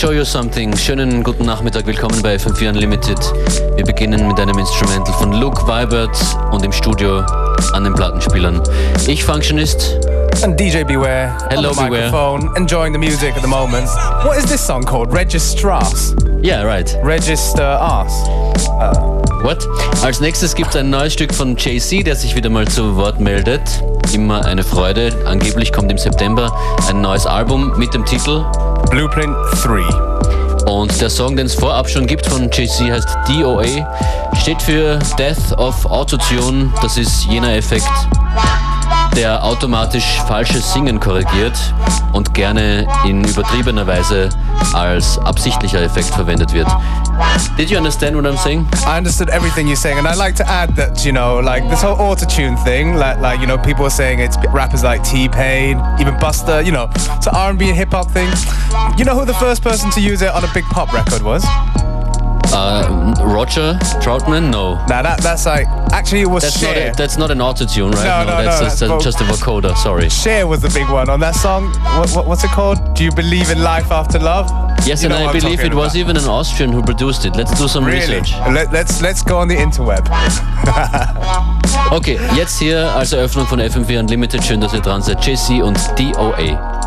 Show you something. Schönen guten Nachmittag, willkommen bei FM4 Unlimited. Wir beginnen mit einem Instrumental von Luke Vibert und im Studio an den Plattenspielern. Ich Functionist. And DJ Beware Hello, on the Beware. microphone, enjoying the music at the moment. What is this song called? Registras? Yeah, right. Register Ass. What? Als nächstes gibt es ein neues Stück von JC, der sich wieder mal zu Wort meldet. Immer eine Freude. Angeblich kommt im September ein neues Album mit dem Titel. Blueprint 3. Und der Song, den es vorab schon gibt von JC, heißt DOA. Steht für Death of Autotune. Das ist jener Effekt, der automatisch falsches Singen korrigiert und gerne in übertriebener Weise als absichtlicher Effekt verwendet wird. Did you understand what I'm saying? I understood everything you're saying, and I'd like to add that you know, like this whole autotune thing, like like you know, people are saying it's rappers like T Pain, even Buster, you know, it's an R&B and hip hop thing. You know who the first person to use it on a big pop record was? Uh, Roger Troutman? No. Now that that's like actually it was That's not, Cher. a, that's not an autotune, right? No, no, that's, no, just, that's just a vocoder, sorry. Cher was the big one on that song. What, what, what's it called? Do you believe in life after love? Yes, You and I I'm believe it was about. even an Austrian who produced it. Let's do some Really? research. Let, let's let's go on the interweb. Okay, jetzt hier als Eröffnung von FM4 Unlimited. Schön, dass ihr dran seid. Jay-Z und DOA.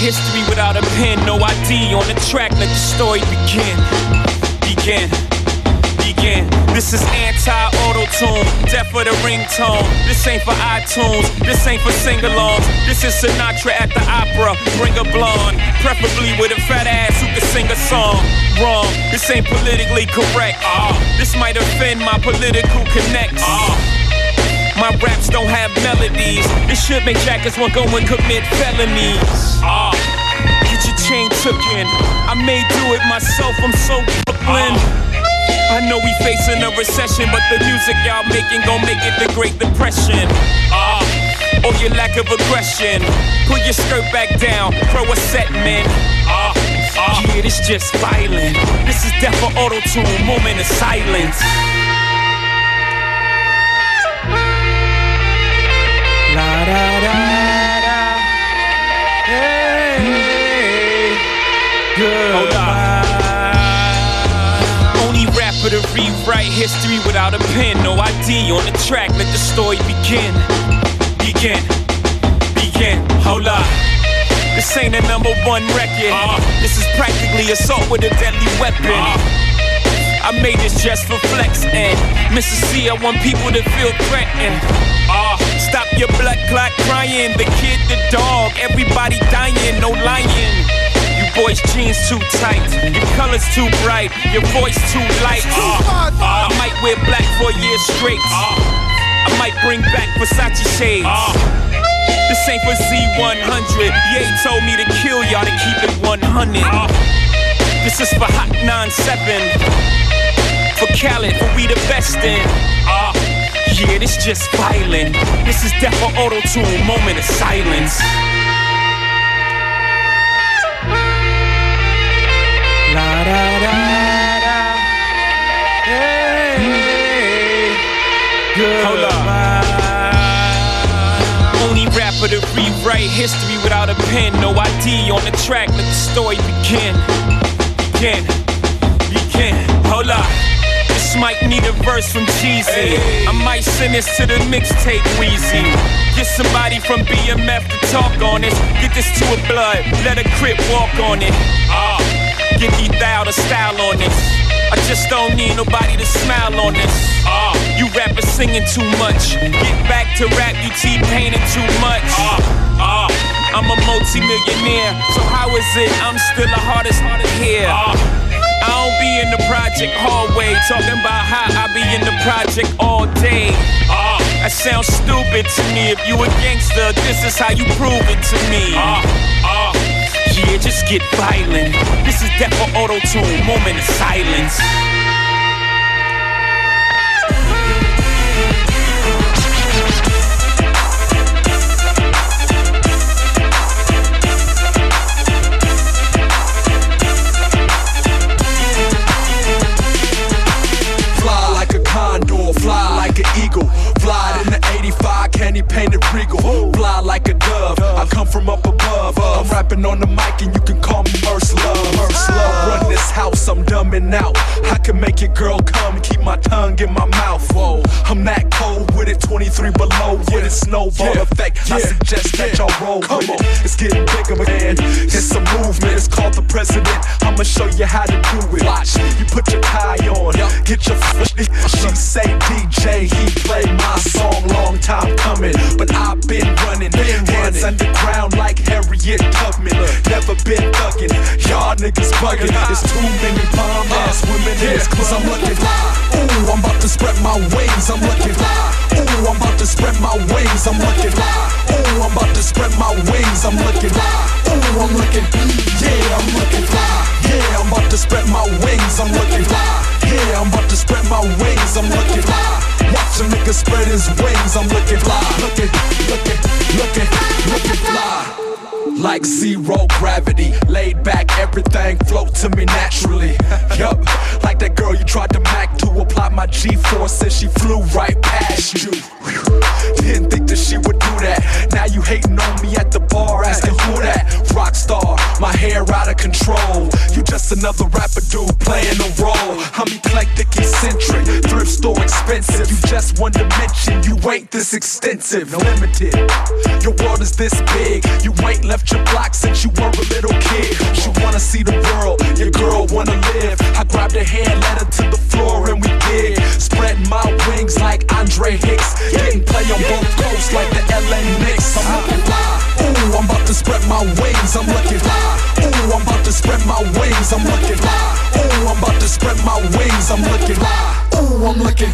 History without a pen. No ID on the track, let the story begin. Begin. Begin. This is anti-auto-tune, death for the ringtone. This ain't for iTunes, this ain't for sing-alongs. This is Sinatra at the opera. Bring a blonde, preferably with a fat ass who can sing a song. Wrong, this ain't politically correct. Ah, this might offend my political connects. Ah. My raps don't have melodies. This should make jackets want go and commit felonies. Ah, get your chain tooken. I may do it myself. I'm so Brooklyn. I know we facing a recession, but the music y'all making gon' make it the Great Depression. Ah, or your lack of aggression. Pull your skirt back down, throw a set, man. Ah, ah. Yeah, this just violent. This is death for auto tune, moment of silence. To rewrite history without a pen. No ID on the track. Let the story begin. Begin. Begin. Hold up. This ain't a number one record. This is practically assault with a deadly weapon. I made this just for flex and Mister Cee, I want people to feel threatened. Ah, stop your blood clot crying. The kid, the dog, everybody dying, no lying. You boys' jeans too tight, your colors too bright, your voice too light. Ah, ah, I might wear black for a year straight. Ah, I might bring back Versace shades. This ain't for Z100. Ye told me to kill y'all to keep it 100. This is for Hot 97 for Khaled, for we the best in. Ah, yeah, this just violent. This is death for auto tune, moment of silence. La da da da. Hey, Hold up. Only rapper to rewrite history without a pen. No ID on the track, let the story begin. Begin. Begin. Hold up. This might need a verse from Jeezy. I might send this to the mixtape Weezy. Get somebody from BMF to talk on this. Get this to a blood, let a crip walk on it. Ah, give me thou the style on this. I just don't need nobody to smile on this. Ah, you rappers singing too much. Get back to rap, you T-painting too much. Ah, ah, I'm a multi-millionaire, so how is it I'm still the hardest hard to hear? Ah, I don't be in the project hallway talking about how I be in the project all day. Ah, that sounds stupid to me. If you a gangster, this is how you prove it to me. Ah, ah, yeah, just get violent. This is death for auto tune, moment of silence. Candy painted regal. Fly like a dove. I come from up above. I'm rapping on the mic and you can call me Merce Love. Merce Love. Run this house, I'm dumbing out. I can make your girl come, keep my tongue in my mouth. Whoa, I'm that cold with it, 23 below with it. Snowball effect. I suggest that y'all roll with it. It's getting bigger, man. It's a movement. It's called the president. I'ma show you how to do it. Watch, you put your tie on, get your. She say DJ, he play my song. Long time coming, but I've been running. Hands underground like Harriet Tubman. Never been thugging. Y'all niggas bugging. There's too many bomb ass women in this club. I'm looking Ooh, I'm about to spread my wings. I'm looking Ooh, I'm about to spread my wings. I'm looking Ooh, I'm about to spread my wings. I'm looking Ooh, I'm looking. Yeah, I'm looking Yeah, I'm about to spread my wings. I'm looking Yeah, I'm about to spread my wings. I'm looking Watch a nigga spread his wings. I'm looking fly. Looking, looking, like zero gravity. Laid back, everything float to me naturally. yup, like that girl you tried to mac to apply my G-force and she flew right past you. Didn't think out of control. You just another rapper dude playing a role. I'm eclectic, eccentric, thrift store expensive. You just one dimension, you ain't this extensive, no limited. Your world is this big, you ain't left your block since you were a little kid. She wanna see the world, your girl wanna live. I grabbed her hand, led her to the floor, and we did. Spread my wings like Andre Hicks. Didn't play on both coasts like the LA Knicks. I'm looking fly. Ooh, I'm about to spread my wings. I'm looking fly. I'm about to spread my wings. I'm looking fly. Ooh, I'm about to spread my wings. I'm looking fly. Ooh, I'm looking.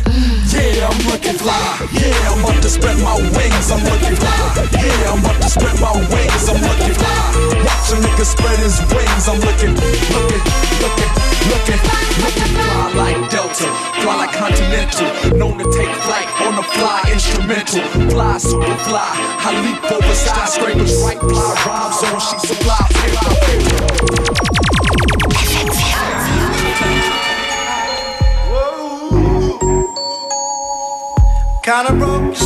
Yeah, I'm looking fly. Yeah, I'm about to spread my wings. I'm looking fly. Yeah, I'm about to spread my wings. I'm looking fly. Watch a nigga spread his wings. I'm looking, looking, looking, looking, looking fly like Delta, fly like Continental. Known to take flight on the fly instrumental. Fly, super fly. I leap over skyscrapers, right fly rhymes on sheets of fly. Kinda broke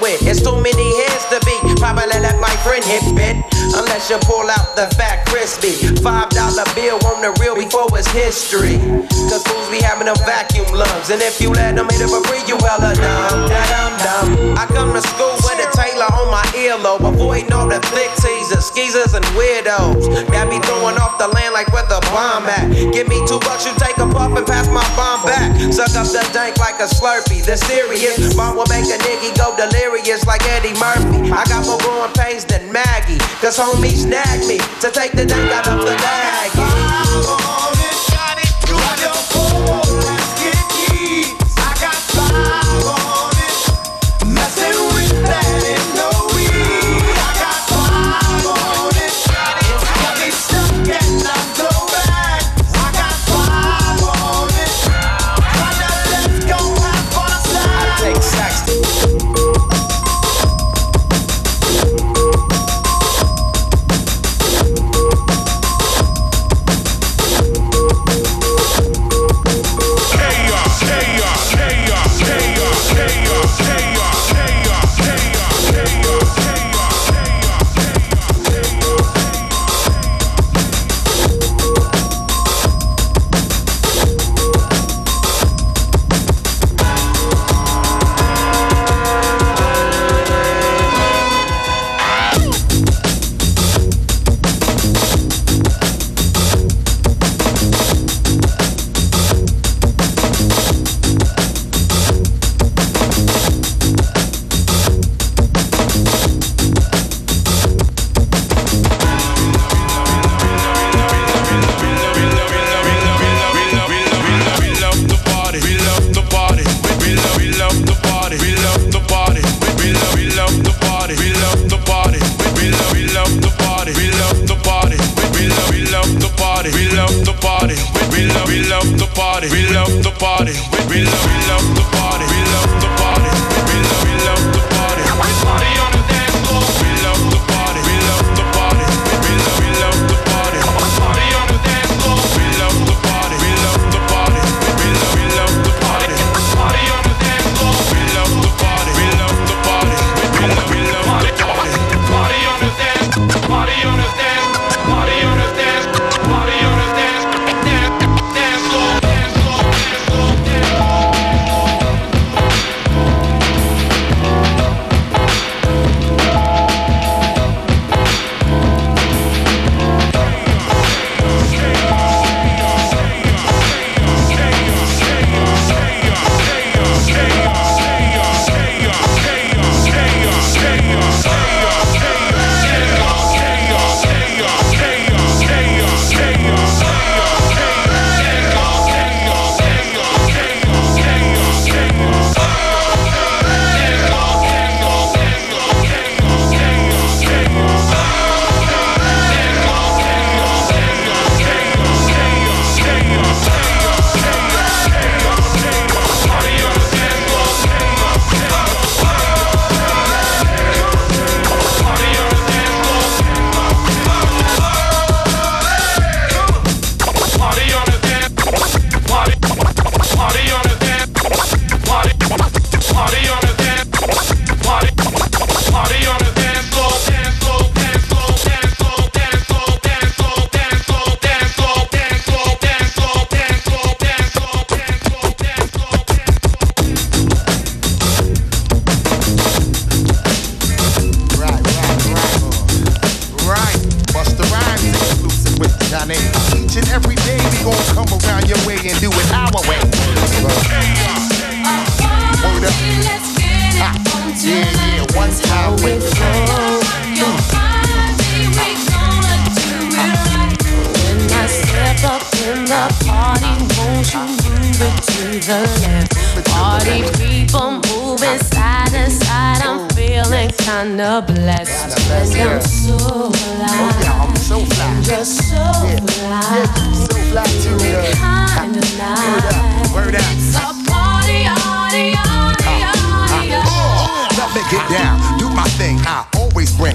with. It's too many heads to be. Probably let my friend hit bit. Unless you pull out the fat crispy. Five dollar bill on the real before it's history. Cause fools be having them vacuum lungs. And if you let them hit it for free, you hella dumb. I come to school with a Taylor on my earlobe. Avoiding all the thick teasers, skeezers, and weirdos. Got me throwing off the land like where the bomb at. Give me two bucks, you take a puff and pass my bomb back. Suck up the dank like a slurpee. The serious bomb will make a nigga go delirious like Eddie Murphy. I got more growing pains than Maggie. Cause homies nag me to take the dank out of the bag.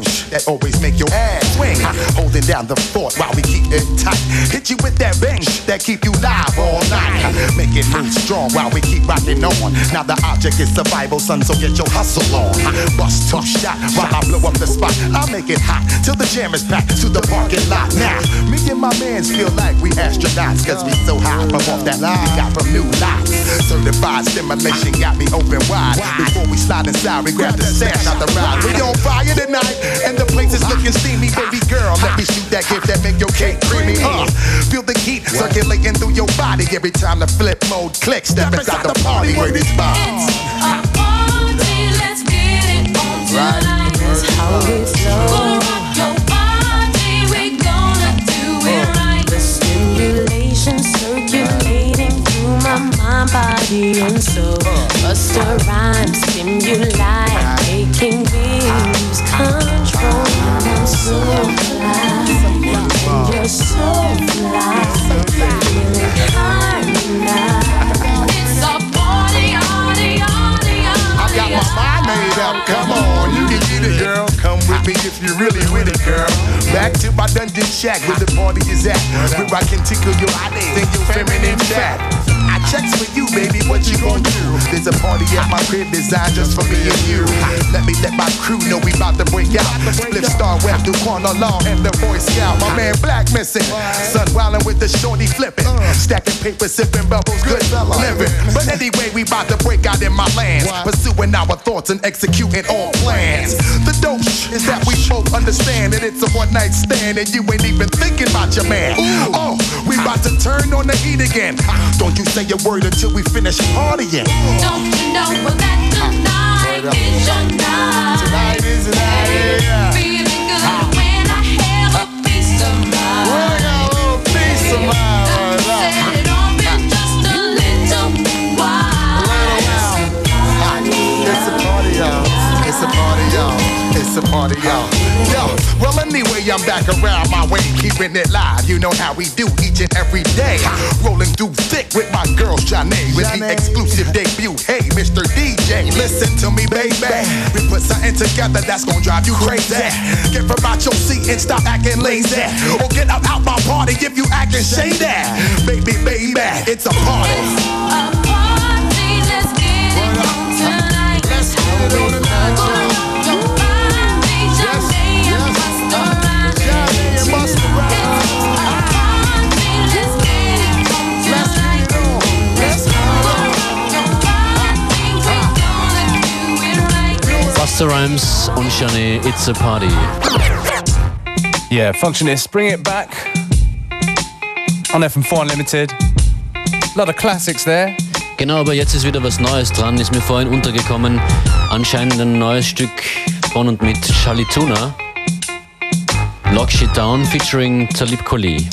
that always make your survival, it so strong while we keep rocking on now the object is survival son, so get your hustle on. Bust tough shot while I blow up the spot. I make it hot till the jam is packed to the parking lot. Now, me and my mans feel like we astronauts, cause we so high from off that line we got from new lights. Certified stimulation got me open wide. Before we slide inside, we grab the stash out the ride. We on fire tonight, and the place is looking steamy. Baby girl, let me shoot that gift that make your cake creamy. Uh, feel the heat circulating through your body every time the flip mode clicks. Step inside the party where this vibes. Body and soul. Busta rhymes, stimuli, making me lose control. I'm so fly, and you're so fly, feeling harmonized. It's a party, party, party, I got my mind made up. Come on, you can get it, girl. Come with me if you're really with it, girl. Back to my dungeon shack where the party is at. Where I can tickle your eyes and your feminine fat checks for you, baby. What you gonna do? There's a party at my crib designed just for me and you. Let me let my crew know we about to break out. Split star web through corner long and the Boy Scout. My man Black missing. Sun wildin' with the shorty flipping. Stacking paper, sipping bubbles, good living. But anyway, we about to break out in my lands. Pursuing our thoughts and executing all plans. The dope is that we both understand that it's a one night stand and you ain't even thinking about your man. Oh, about to turn on the heat again. Don't you say a word until we finish partying. Don't you know that tonight is your night? Tonight is the night, yeah. Feeling good when I have a piece of mind. When I got a little piece of mind. A party, y'all. Yo, well, anyway, I'm back around my way, keeping it live. You know how we do each and every day. Rolling through thick with my girl Zhané with the exclusive debut. Hey, Mr. DJ, listen to me, baby. We put something together that's gonna drive you crazy. Get from out your seat and stop acting lazy. Or get up out my party if you acting shady. Baby, baby, it's a party. It's A party, let's get it on tonight. Let's get it on tonight, Buster Rhymes und Shani, It's a Party. Yeah, Functionist, bring it back. On FM4 Unlimited. A lot of classics there. Genau, aber jetzt ist wieder was Neues dran, ist mir vorhin untergekommen. Anscheinend ein neues Stück von und mit Shalituna. Lock Shit Down featuring Talib Kweli.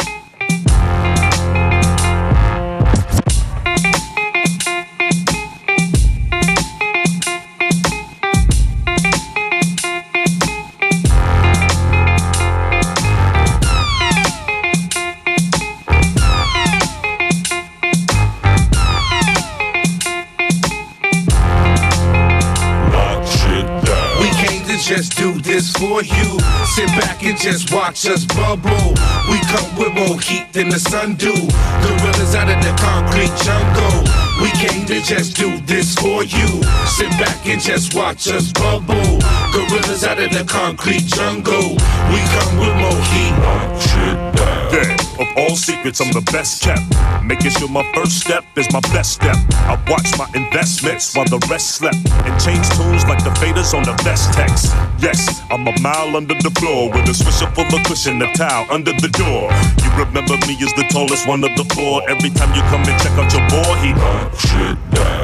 For you. Sit back and just watch us bubble. We come with more heat than the sun do. Gorillas out of the concrete jungle. We came to just do this for you. Sit back and just watch us bubble. Gorillas out of the concrete jungle. We come with more heat. Of all secrets, I'm the best kept. Making sure my first step is my best step. I watch my investments while the rest slept. And change tunes like the faders on the best text. Yes, I'm a mile under the floor with a swisher full of cushion, a towel under the door. You remember me as the tallest one of the four. Every time you come and check out your boy, he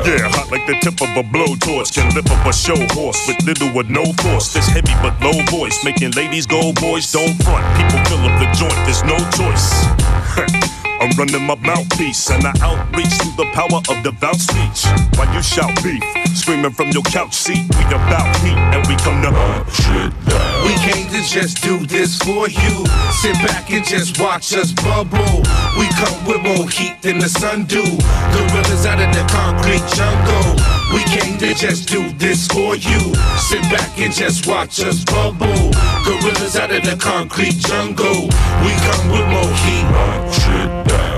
yeah, hot like the tip of a blowtorch. Can lift up a show horse with little or no force. This heavy but low voice, making ladies go, boys don't front. People fill up the joint, there's no choice. I'm running my mouthpiece and I outreach through the power of devout speech. While you shout beef, screaming from your couch seat, we about heat and we come to shit. We came to just do this for you. Sit back and just watch us bubble. We come with more heat than the sun do. Gorillas out of the concrete jungle. We came to just do this for you. Sit back and just watch us bubble. Gorillas out of the concrete jungle. We come with more heat.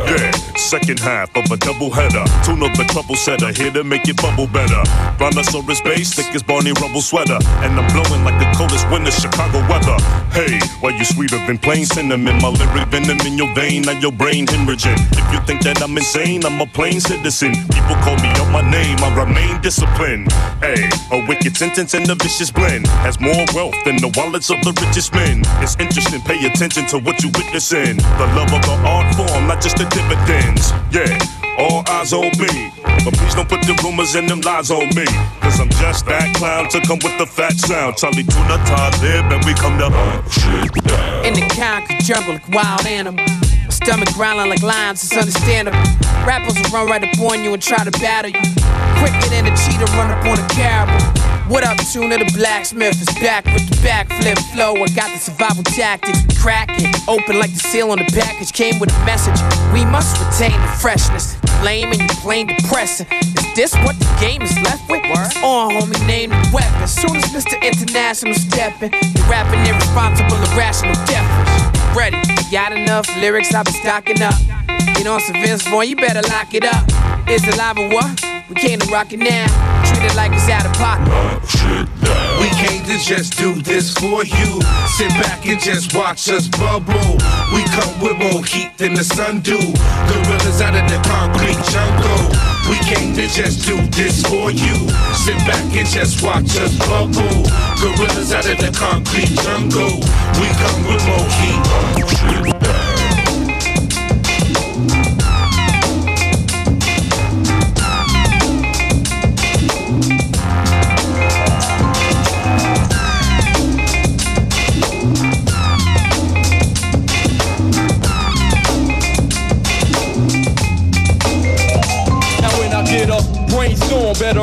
Yeah, second half of a double header. Tune up the trouble setter, here to make it bubble better. Brontosaurus base, thick as Barney Rubble sweater. And I'm blowing like the coldest winter Chicago weather. Hey, why you sweeter than plain cinnamon? My lyric venom in your vein, now your brain hemorrhaging. If you think that I'm insane, I'm a plain citizen. People call me out my name, I remain disciplined. Hey, a wicked sentence and a vicious blend. Has more wealth than the wallets of the richest men. It's interesting, pay attention to what you witnessing. The love of the art form, not just a the Yeah, all eyes on me. But please don't put the rumors and them lies on me. Cause I'm just that clown to come with the fat sound. Charlie Tuna, Talib, and we come to shit down. In the concrete jungle like wild animal. My stomach growling like lions, it's understandable. Rappers will run right up on you and try to battle you. Quicker than a cheetah run up on a caribou. What up, tuna? The blacksmith is back with the backflip flow. I got the survival tactics. We. Open like the seal on the package. Came with a message. We must retain the freshness. Lame and you plain depressing. Is this what the game is left with? It's on, homie. Name the weapon. Soon as Mr. International stepping, the rapping irresponsible, irrational deafness. Ready? Got enough lyrics? I've been stocking up. You know, some Vince Vaughn, you better lock it up. Is it live or what? We came to rock it now. Treat it like it's out of pocket. We came to just do this for you. Sit back and just watch us bubble. We come with more heat than the sun do. Gorillas out of the concrete jungle. We came to just do this for you. Sit back and just watch us bubble. Gorillas out of the concrete jungle. We come with more heat.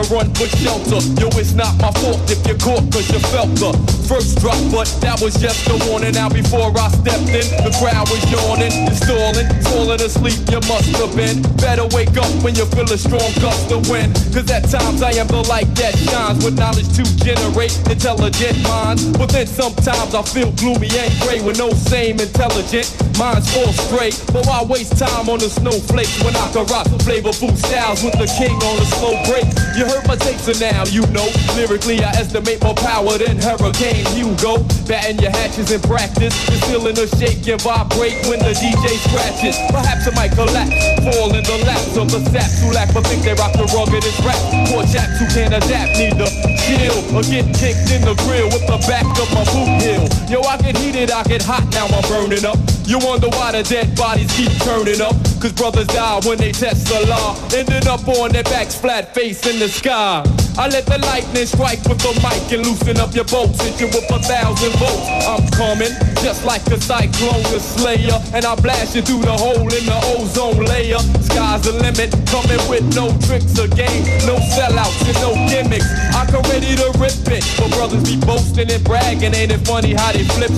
Run for shelter. Yo, it's not my fault if you're caught cause you felt the first drop, but that was just a warning. Now before I stepped in, the crowd was yawning, and stalling, falling asleep. You must have been better wake up when you feel a strong gust of wind. Cause at times I am the light that shines with knowledge to generate intelligent minds. But then sometimes I feel gloomy and gray with no same intelligent minds fall stray. But why waste time on the snowflakes when I can rock flavorful styles with the king on the slow break? You heard my takes and now you know. Lyrically, I estimate more power than Hurricane Hugo. Batting your hatches in practice, the ceiling will shake and vibrate when the DJ scratches. Perhaps it might collapse, fall in the laps of the saps who lack but think they rock the ruggedest rap. Poor chaps who can't adapt, neither chill or get kicked in the grill with the back of my boot heel. Yo, I get heated, I get hot, now I'm burning up. You wonder why the dead bodies keep turning up. Cause brothers die when they test the law. Ending up on their backs, flat face in the sky. I let the lightning strike with the mic and loosen up your bolts. Hit you with a thousand volts. I'm coming, just like a cyclone, a slayer. And I blast you through the hole in the ozone layer. Sky's the limit, coming with no tricks or games, No sellouts and no gimmicks. I come ready to rip it. But brothers be boasting and bragging. Ain't it funny how they flip?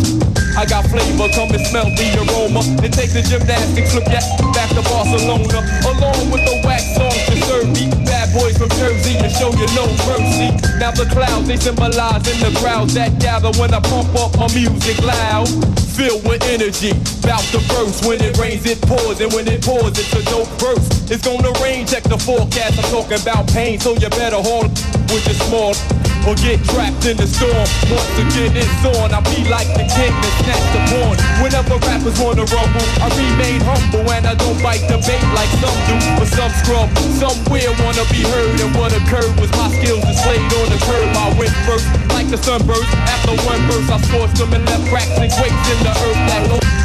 I got flavor, come and smell the aroma. And take the gymnastics, flip that back to Barcelona. Along with the wax songs to serve me. Boys from Jersey and show you no mercy. Now the clouds, they symbolize in the crowds that gather when I pump up my music loud. Filled with energy, bout to burst. When it rains, it pours, and when it pours, it's a dope burst. It's gonna rain, check the forecast. I'm talking about pain, so you better hold with your small or get trapped in the storm. Once again, it's on. I be like the king that snatched the pawn. Whenever rappers wanna rumble, I remain humble and I don't bite the bait like some do. But some scrub somewhere wanna be heard, and what occurred was my skills displayed on the curb. I went first, like the sunburst. After one verse, I scorched them and left cracks and quakes in the earth that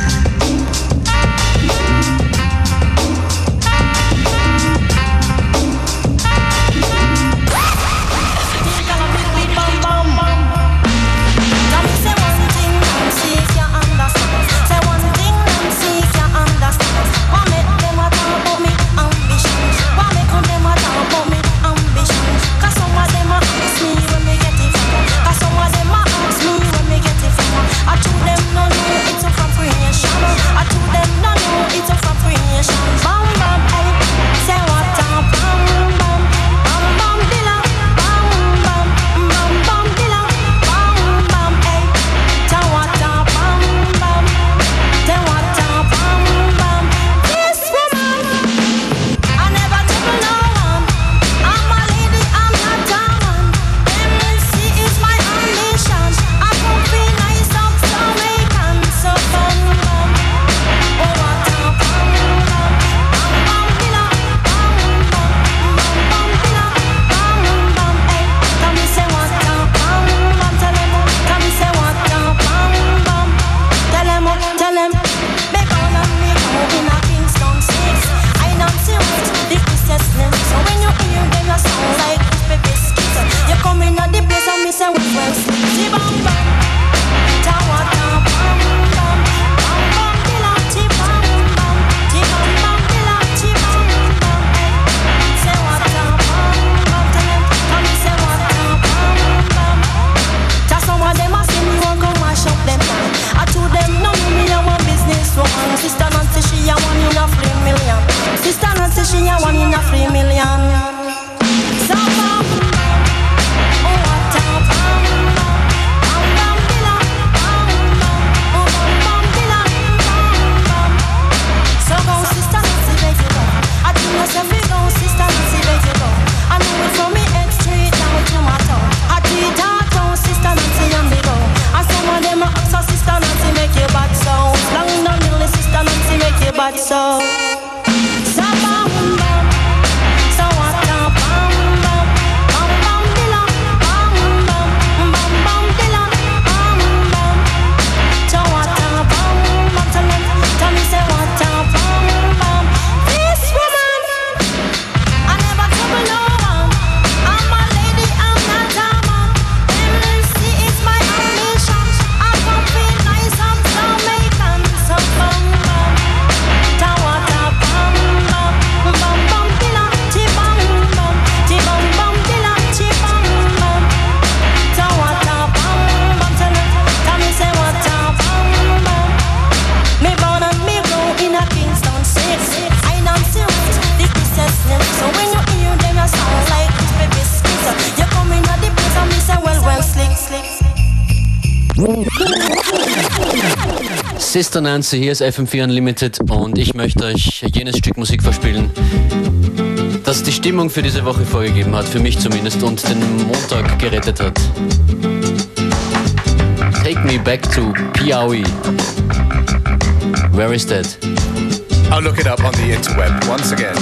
Mr. Nancy, hier ist FM4 Unlimited und ich möchte euch jenes Stück Musik verspielen, das die Stimmung für diese Woche vorgegeben hat, für mich zumindest, und den Montag gerettet hat. Take me back to Piaui. Where is that? I'll look it up on the interweb once again.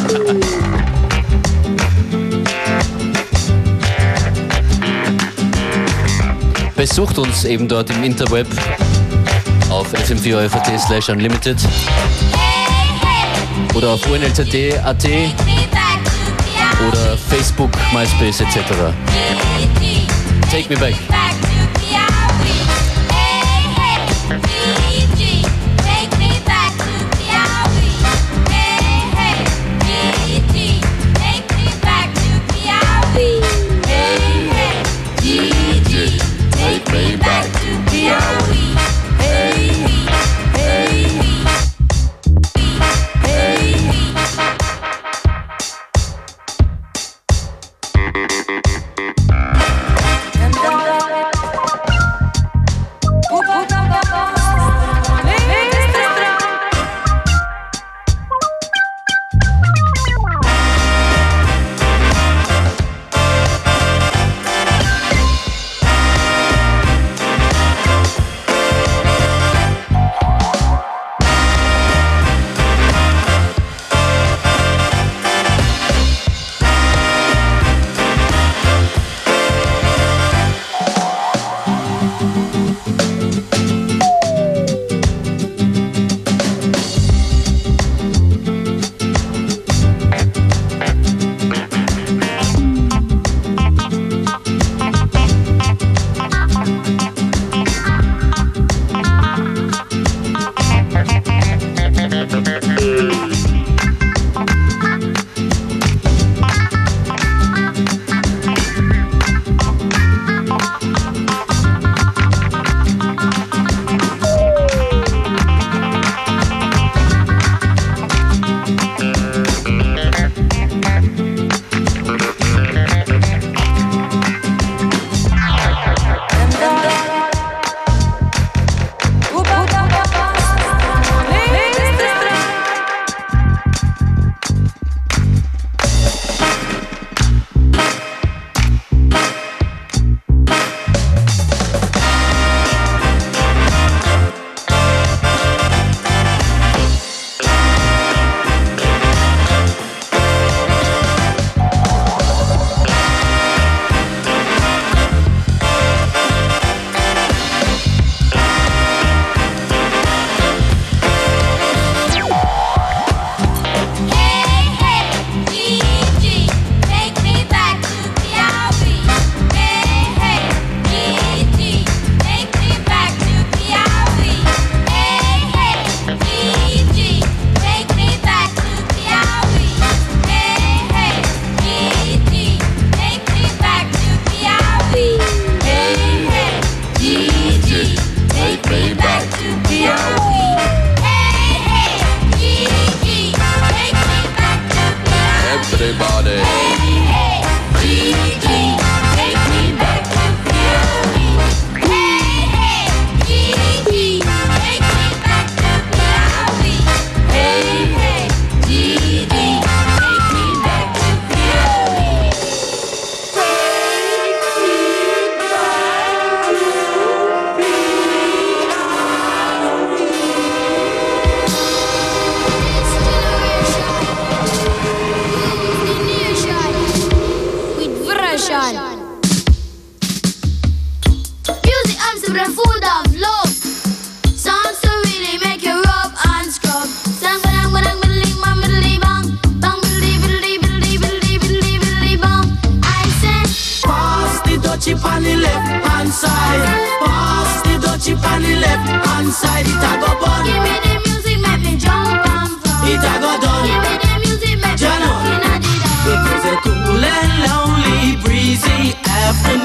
besucht uns eben dort im Interweb fm4.at slash unlimited oder auf unlzd.at oder Facebook, MySpace etc. Take me back.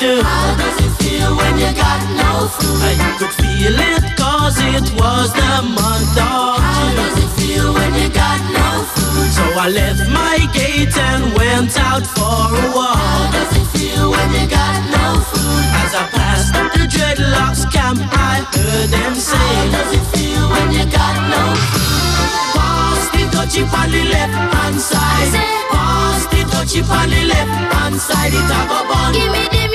do. How does it feel when you got no food? I could feel it cause it was the month of How June. does it feel when you got no food? So I left my gate and went out for a walk. How does it feel when you got no food? As I passed the dreadlocks camp, I heard them say. How does it feel when you got no food? Pass the dutchie on the left hand side. Pass the dutchie on the left hand side. It a go bun. Give me the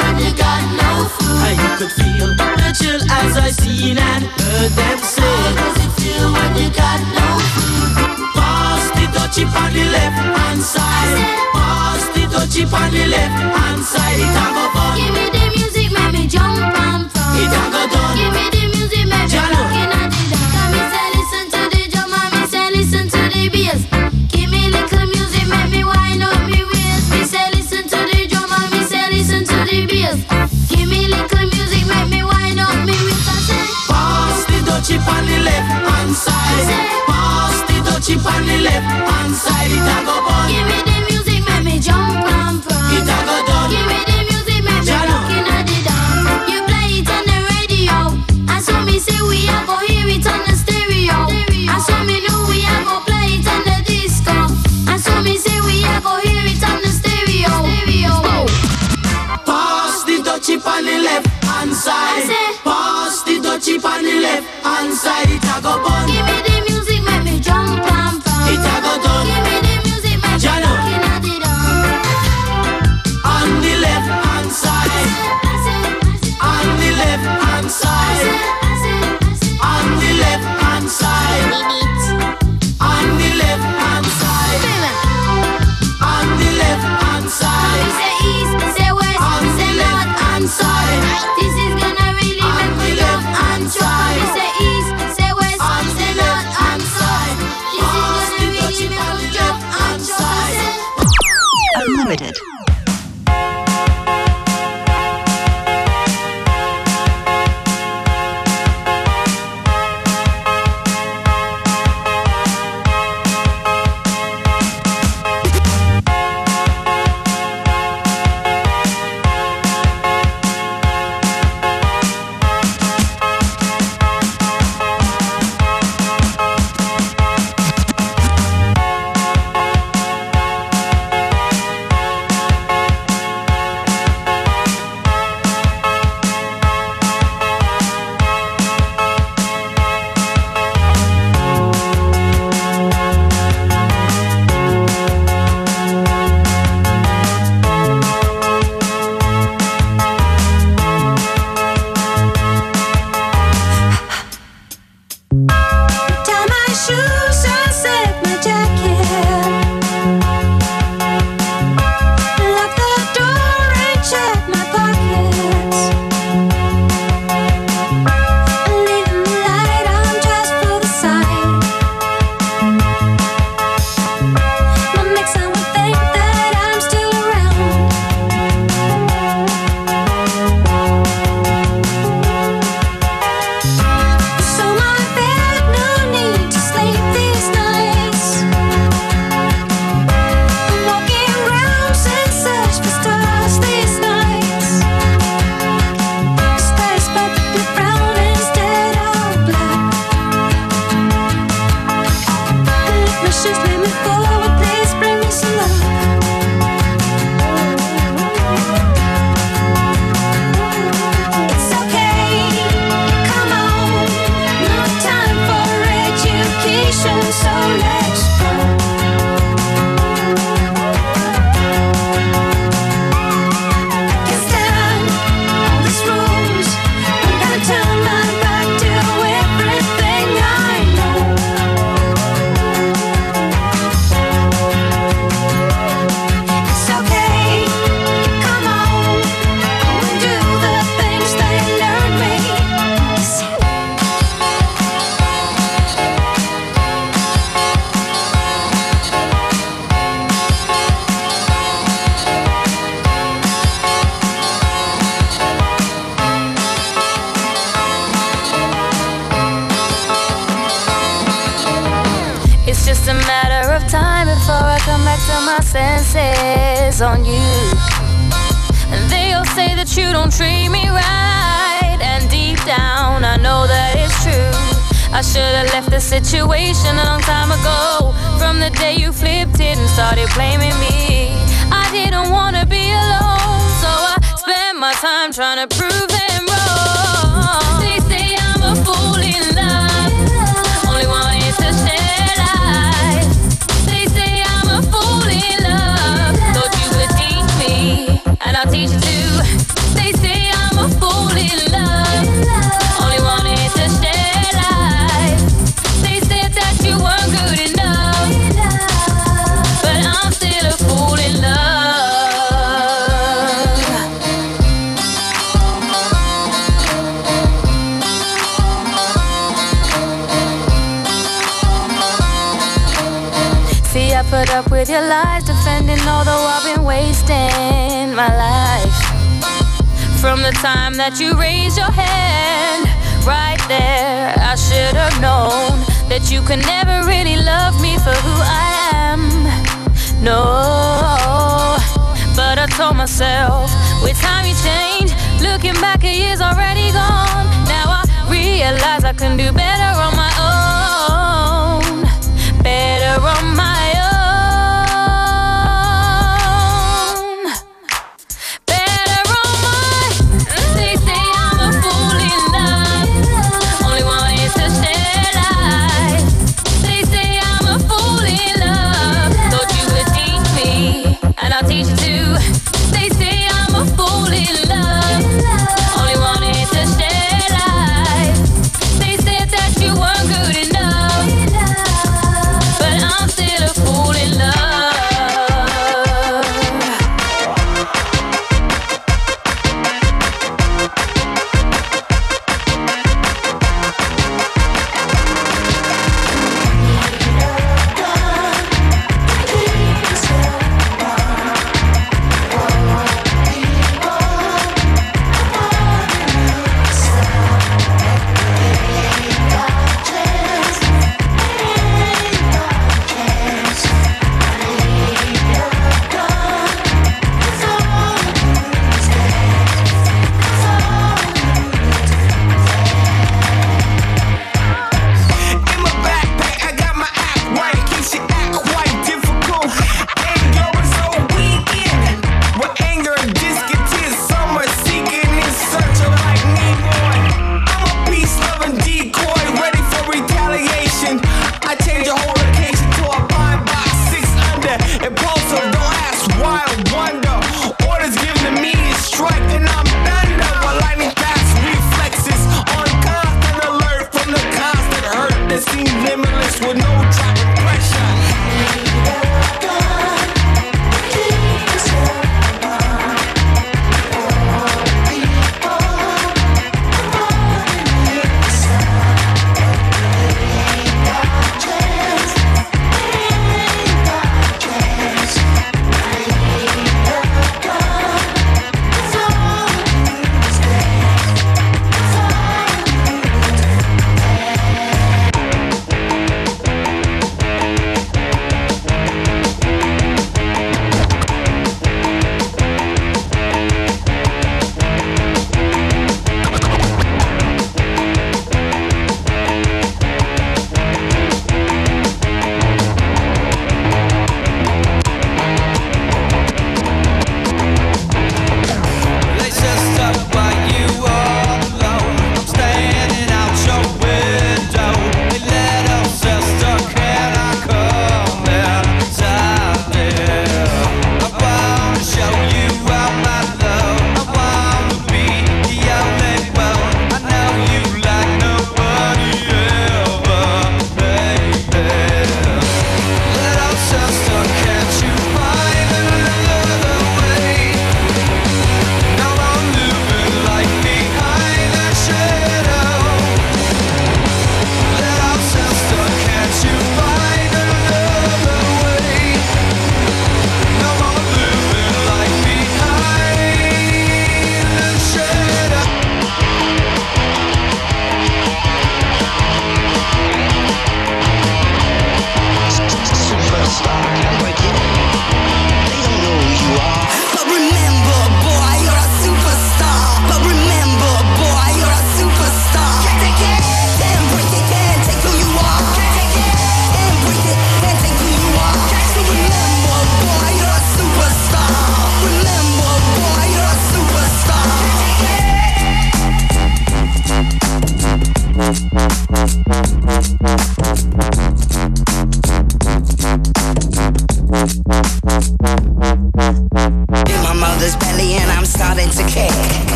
you got no food. I could feel the chill as I seen and heard them say. How does it feel when you got no food? Pass the dutchie on the left hand side. Pass the dutchie on the left hand side. It a go fun. Give me the music, make me jump and fun. It a go done. Give me the music, make me jump lies defending, although I've been wasting my life. From the time that you raised your hand, right there, I should have known that you could never really love me for who I am. No, but I told myself, with time you change, looking back, a year's already gone. Now I realize I can do better on my own, better on my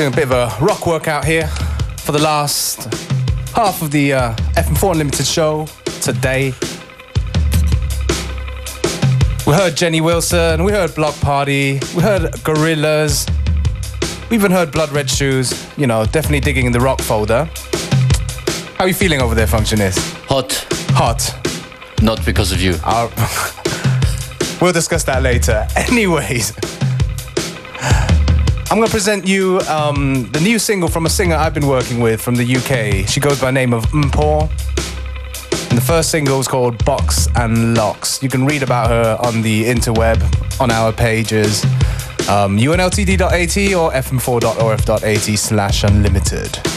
doing a bit of a rock workout here for the last half of the uh, FM4 Unlimited show today. We heard Jenny Wilson, we heard Bloc Party, we heard Gorillaz, we even heard Blood Red Shoes. You know, definitely digging in the rock folder. How are you feeling over there, Functionist? Hot. Hot. Not because of you. Our we'll discuss that later. Anyways. I'm going to present you um, the new single from a singer I've been working with from the UK. She goes by the name of Mpo. And the first single is called Box and Locks. You can read about her on the interweb, on our pages, um, unltd.at or fm4.orf.at slash unlimited.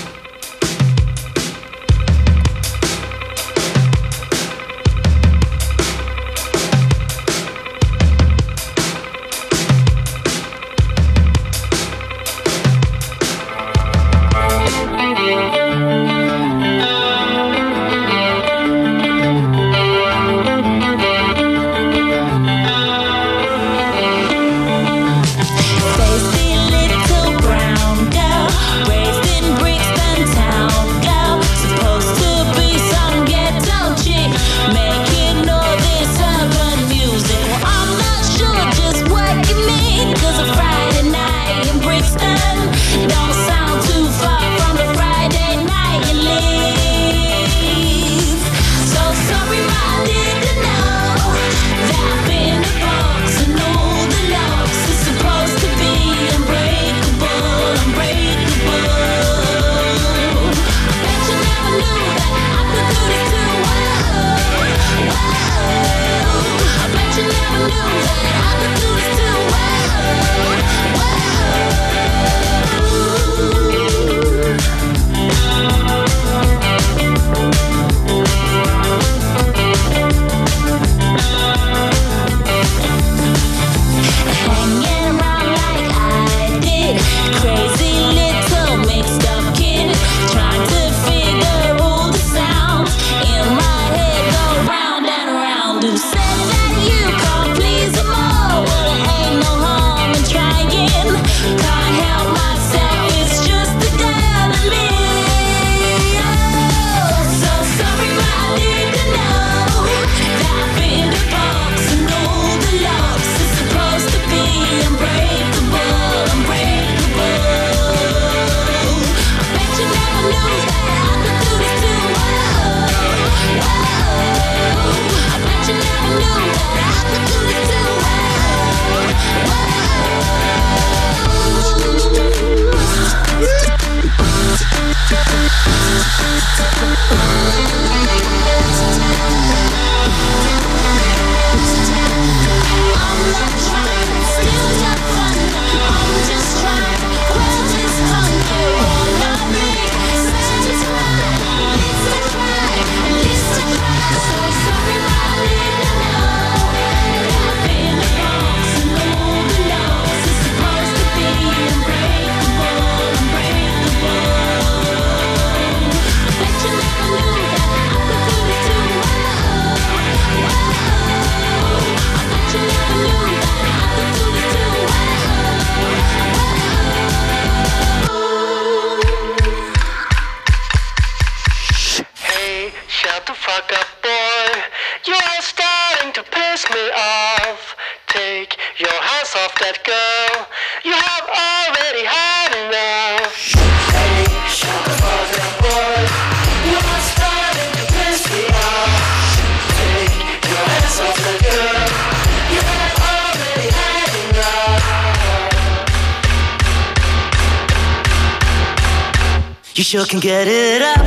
You sure can get it up.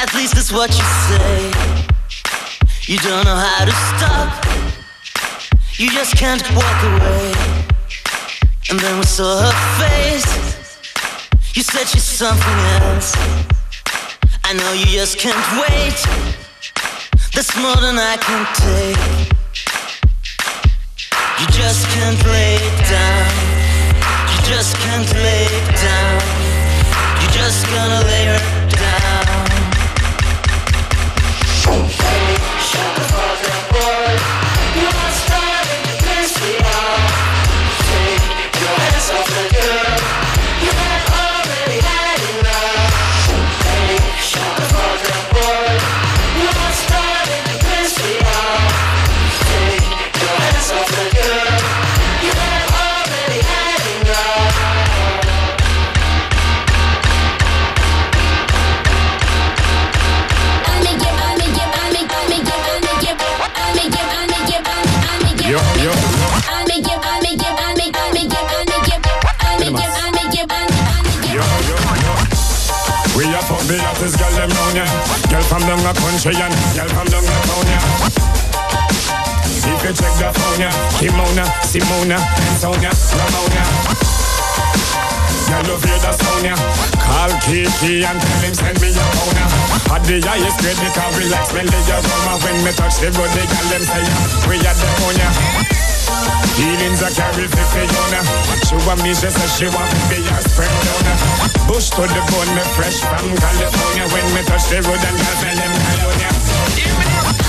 At least that's what you say. You don't know how to stop. You just can't walk away. And then we saw her face. You said she's something else. I know you just can't wait. That's more than I can take. You just can't lay it down. You just can't lay it down just gonna lay her down. The hottest girl them round ya. Girl from down a country and girl from down a town ya. If you check the phone ya, Kimona, Simona, Antonia, Ramona. Girl, you hear the sound ya. Call Kiki and tell him send me your phone ya. At the highest grade, me can relax when the aroma when me touch the the girl them say we are the phone ya. Feelings I carry for Fiona She want me, she say she want me be her spring donor Bush to the bone, me fresh from California. When me touch the road and girls tell them California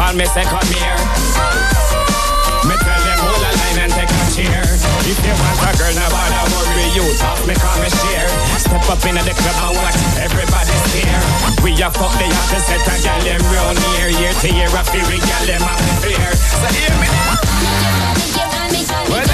Call me say come here. Me tell them hold a line and take a cheer. If you want a girl, now bother worry you. Talk me, call me share. Step up in the club I watch everybody's here. We a fuck the artist, set a gal them real near. Year to year, I feel we gal them up in. So hear me now. Well,